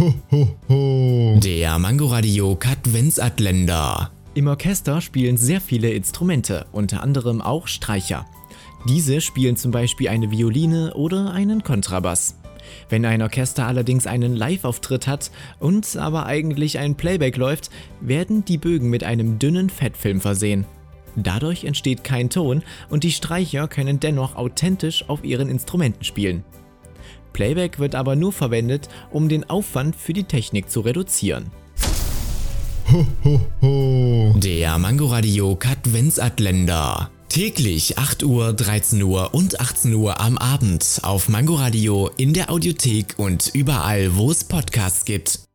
Ho, ho, ho. Der Mangoradio Katwensatländer. Im Orchester spielen sehr viele Instrumente, unter anderem auch Streicher. Diese spielen zum Beispiel eine Violine oder einen Kontrabass. Wenn ein Orchester allerdings einen Live-Auftritt hat und aber eigentlich ein Playback läuft, werden die Bögen mit einem dünnen Fettfilm versehen. Dadurch entsteht kein Ton und die Streicher können dennoch authentisch auf ihren Instrumenten spielen. Playback wird aber nur verwendet, um den Aufwand für die Technik zu reduzieren. Ho, ho, ho. Der Mangoradio Katwensatländer. Täglich 8 Uhr, 13 Uhr und 18 Uhr am Abend auf Mangoradio in der Audiothek und überall, wo es Podcasts gibt.